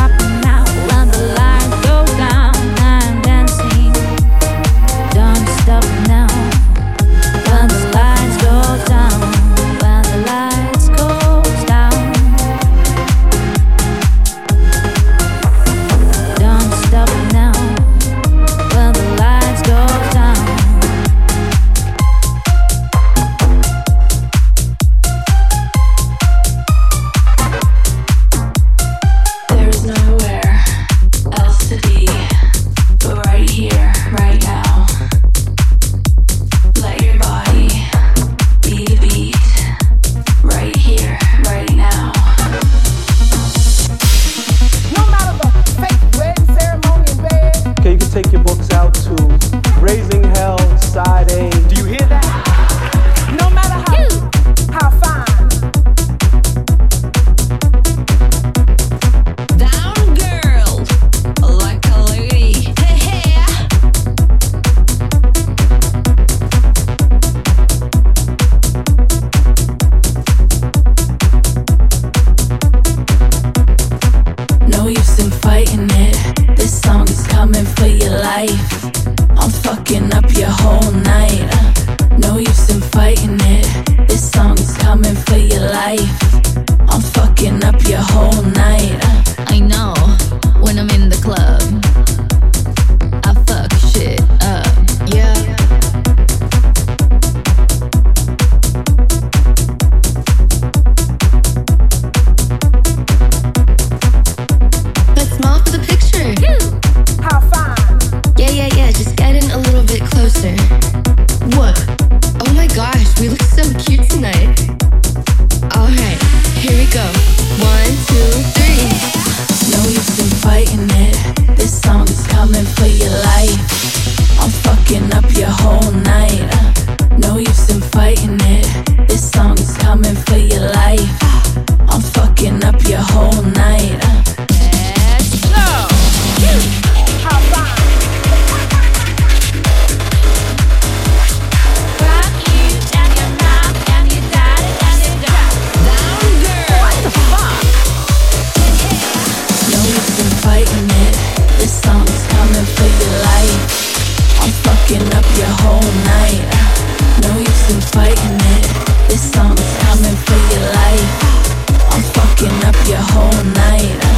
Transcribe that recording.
stop. take your life. I'm fucking up your whole night. No use in fighting it. This song is coming for your life. fucking up your whole night. No use in fighting it. This song's coming for your life. I'm fucking up your whole night.